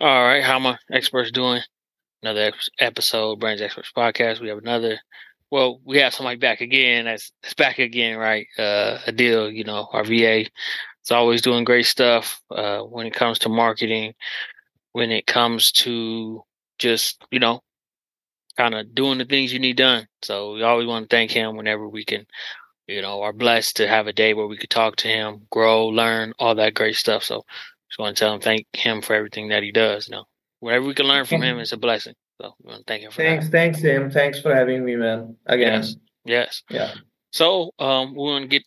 All right, how my experts doing? Another episode, Brands Experts Podcast. We have another. Well, we have somebody back again. That's, that's back again, right? Uh, Adeel, you know, our VA. It's always doing great stuff uh, when it comes to marketing, when it comes to just you know, kind of doing the things you need done. So we always want to thank him whenever we can. You know, are blessed to have a day where we could talk to him, grow, learn, all that great stuff. So just want to tell him thank him for everything that he does. You know, whatever we can learn from him is a blessing. So we want to thank him for thanks, that. thanks, Sam. Thanks for having me, man. Again. Yes. Yes. Yeah. So um, we're going to get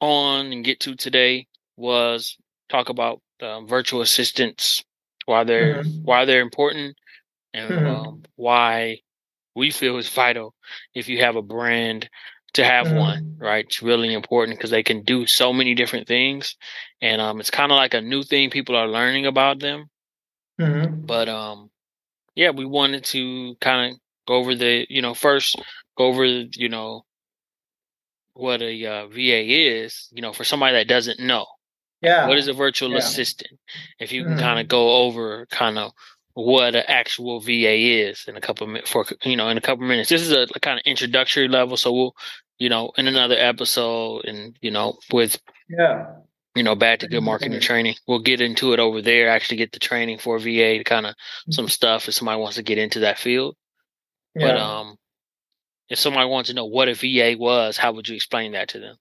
on and get to today was talk about um, virtual assistants, why they're Mhm. why they're important, and Mhm. um, why we feel is vital if you have a brand to have Mhm. one. Right, it's really important because they can do so many different things, and um, it's kind of like a new thing people are learning about them. Mhm. But um, yeah, we wanted to kind of go over the you know first go over you know what a uh, VA is. You know, for somebody that doesn't know. Yeah. What is a virtual Yeah. assistant? If you can Mhm. kind of go over kind of what an actual VA is in a couple of minutes for you know in a couple of minutes. This is a, kind of introductory level, so we'll you know in another episode and you know with Yeah. you know back to good marketing training, we'll get into it over there. Actually, get the training for VA to kind of some stuff if somebody wants to get into that field. But um, if somebody wants to know what a VA was, how would you explain that to them?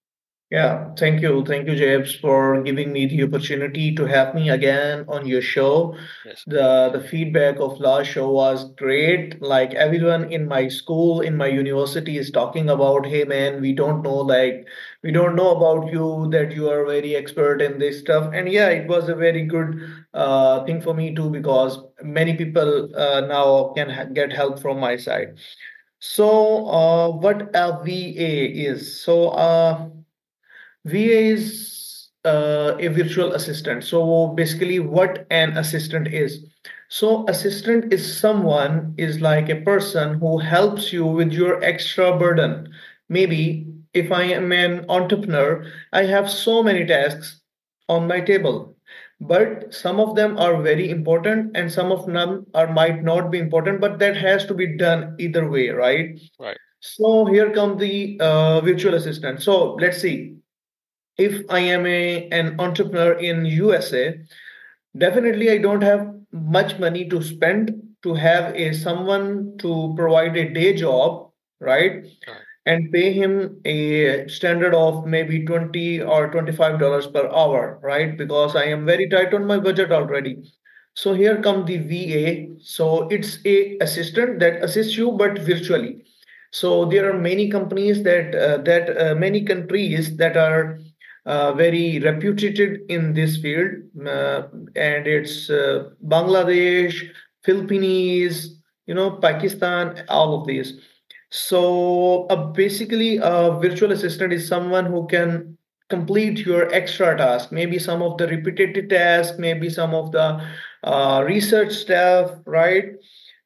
Yeah, thank you. Thank you, James, for giving me the opportunity to have me again on your show. Yes. The the feedback of last show was great. Like everyone in my school, in my university is talking about, hey man, we don't know like we don't know about you that you are very expert in this stuff. And yeah, it was a very good uh, thing for me too because many people uh, now can ha get help from my side. So, uh, what a VA is? So, uh, VA is uh, a virtual assistant. So basically, what an assistant is. So assistant is someone is like a person who helps you with your extra burden. Maybe if I am an entrepreneur, I have so many tasks on my table, but some of them are very important and some of them are might not be important, but that has to be done either way, right? Right. So here come the uh, virtual assistant. So let's see if I am a an entrepreneur in USA, definitely I don't have much money to spend to have a someone to provide a day job, right? And pay him a standard of maybe 20 or 25 dollars per hour, right? Because I am very tight on my budget already. So here come the VA. So it's a assistant that assists you, but virtually. So there are many companies that uh, that uh, many countries that are uh, very reputed in this field, uh, and it's uh, Bangladesh, Philippines, you know, Pakistan, all of these. So uh, basically, a virtual assistant is someone who can complete your extra task, maybe some of the repetitive tasks, maybe some of the uh, research stuff, right?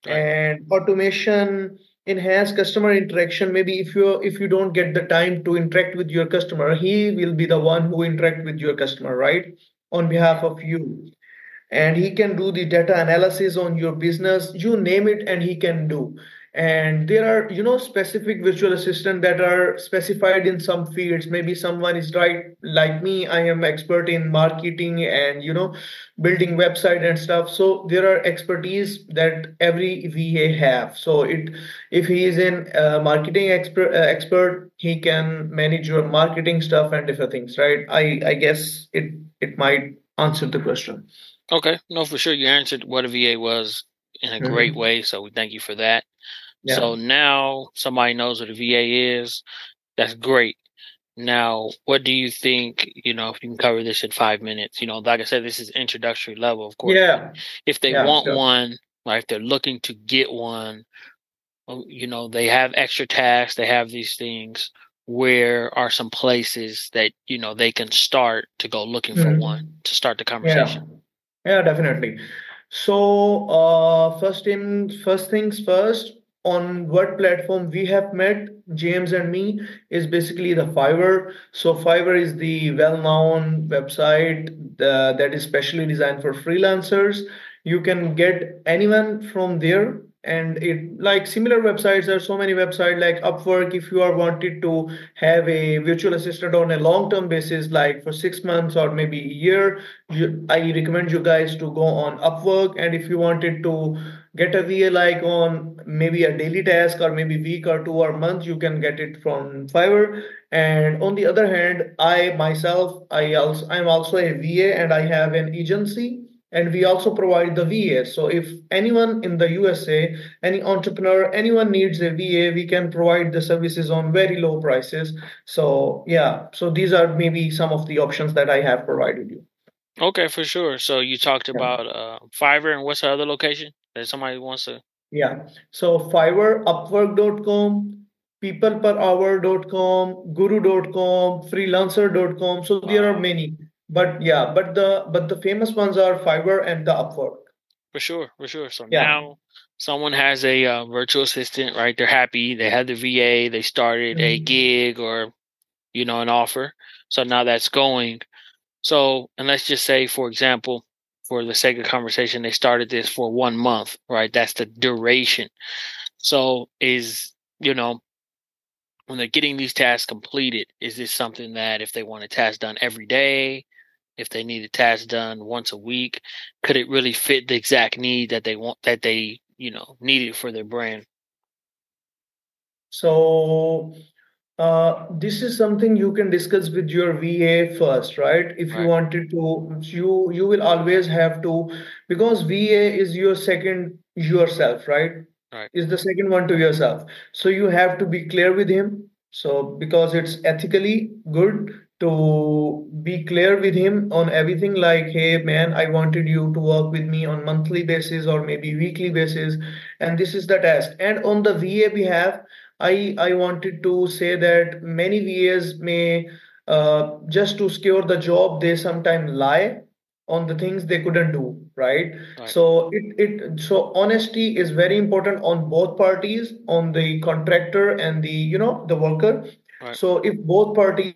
Right. And automation enhance customer interaction. Maybe if you if you don't get the time to interact with your customer he will be the one who interact with your customer right? On behalf of you. And he can do the data analysis on your business you name it and he can do and there are you know specific virtual assistant that are specified in some fields maybe someone is right like me i am expert in marketing and you know building website and stuff so there are expertise that every va have so it if he is in uh, marketing expert uh, expert he can manage your marketing stuff and different things right i i guess it it might answer the question Okay. No, for sure. You answered what a VA was in a great Mhm. way. So we thank you for that. Yeah So now somebody knows what a VA is. That's great. Now, what do you think? You know, if you can cover this in five minutes, you know, like I said, this is introductory level, of course. yeah If they Yeah, want sure. one, like if they're looking to get one, you know, they have extra tasks, they have these things. Where are some places that you know they can start to go looking for Mhm. one to start the Yeah, conversation? yeah, definitely. So, uh, first in first things first, on what platform we have met, James and me, is basically the Fiverr. So, Fiverr is the well-known website uh, that is specially designed for freelancers. you can get anyone from there and it like similar websites there are so many websites like upwork if you are wanted to have a virtual assistant on a long term basis like for six months or maybe a year you, i recommend you guys to go on upwork and if you wanted to get a va like on maybe a daily task or maybe week or two or month you can get it from fiverr and on the other hand i myself i also i'm also a va and i have an agency and we also provide the VA. So if anyone in the USA, any entrepreneur, anyone needs a VA, we can provide the services on very low prices. So yeah, so these are maybe some of the options that I have provided you. Okay, for sure. So you talked yeah. about uh, Fiverr and what's the other location somebody wants to? Yeah. So Fiverr, Upwork.com, peopleperhour.com, guru.com, freelancer.com. So wow. there are many but yeah but the but the famous ones are fiverr and the upwork for sure for sure so yeah. now someone has a uh, virtual assistant right they're happy they had the va they started mm-hmm. a gig or you know an offer so now that's going so and let's just say for example for the sake of conversation they started this for one month right? That's the duration. So is you know when they're getting these tasks completed is this something that if they want a task done every day if they need a task done once a week could it really fit the exact need that they want that they you know needed for their brand? So uh, this is something you can discuss with your va first right? If right. you wanted to you you will always have to because va is your second yourself right? Right. is the second one to yourself. So you have to be clear with him. So because it's ethically good to be clear with him on everything like hey man i wanted you to work with me on monthly basis or maybe weekly basis and this is the task and on the va behalf i i wanted to say that many vas may uh, just to secure the job they sometimes lie on the things they couldn't do right? right, so it it so honesty is very important on both parties on the contractor and the you know the worker right. so if both parties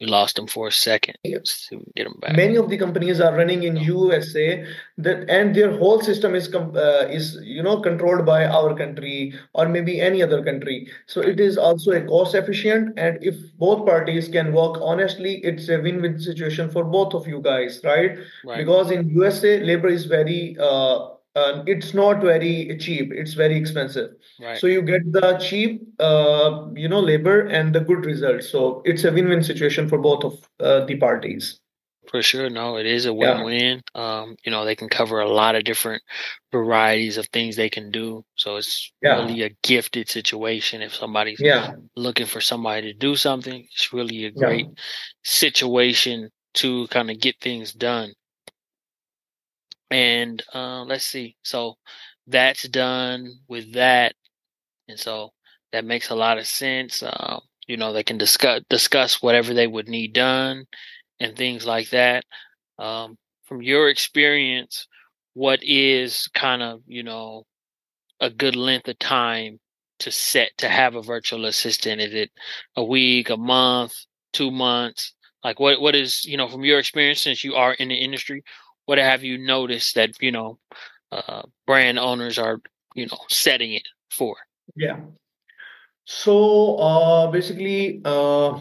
We lost him for a second. Let's get him back. Many of the companies are running in USA that and their whole system is uh, is you know controlled by our country or maybe any other country. So it is also a cost efficient and if both parties can work honestly, it's a win-win situation for both of you guys, right? right. Because in USA labor is very uh, uh, it's not very cheap it's very expensive right. so you get the cheap uh, you know labor and the good results so it's a win-win situation for both of uh, the parties for sure no it is a win-win yeah. um, you know they can cover a lot of different varieties of things they can do so it's yeah. really a gifted situation if somebody's yeah. looking for somebody to do something it's really a great situation to kind of get things done and uh, let's see. So that's done with that, and so that makes a lot of sense. Uh, you know, they can discuss discuss whatever they would need done and things like that. Um, from your experience, what is kind of you know a good length of time to set to have a virtual assistant? Is it a week, a month, two months? Like what what is you know from your experience since you are in the industry? What have you noticed that you know uh, brand owners are you know setting it for? Yeah. So uh, basically, uh,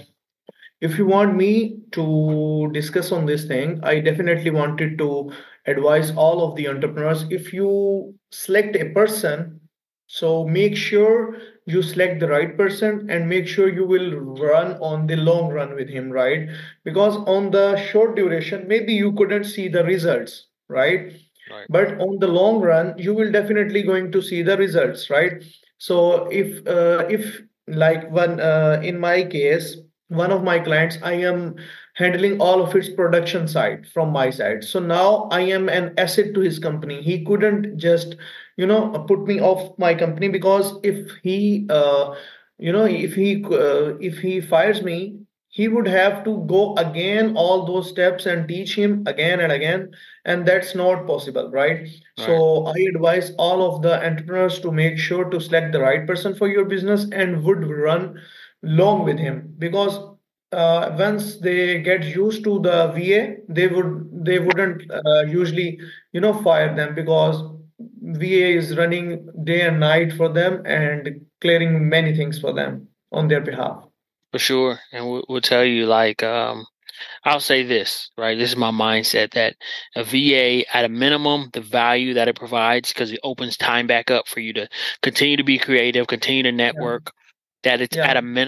if you want me to discuss on this thing, I definitely wanted to advise all of the entrepreneurs. If you select a person, so make sure you select the right person and make sure you will run on the long run with him right? Because on the short duration maybe you couldn't see the results right, right. but on the long run you will definitely going to see the results right? So if uh, if like one uh, in my case one of my clients i am handling all of its production side from my side. So now i am an asset to his company. He couldn't just you know put me off my company because if he uh, you know if he uh, if he fires me he would have to go again all those steps and teach him again and again and that's not possible right? right. So i advise all of the entrepreneurs to make sure to select the right person for your business and would run long with him because uh, once they get used to the VA, they would they wouldn't uh, usually you know fire them because VA is running day and night for them and clearing many things for them on their behalf. For sure, and we'll, we'll tell you like um, I'll say this, right? This is my mindset that a VA, at a minimum, the value that it provides, because it opens time back up for you to continue to be creative, continue to network, yeah. that it's yeah. at a minimum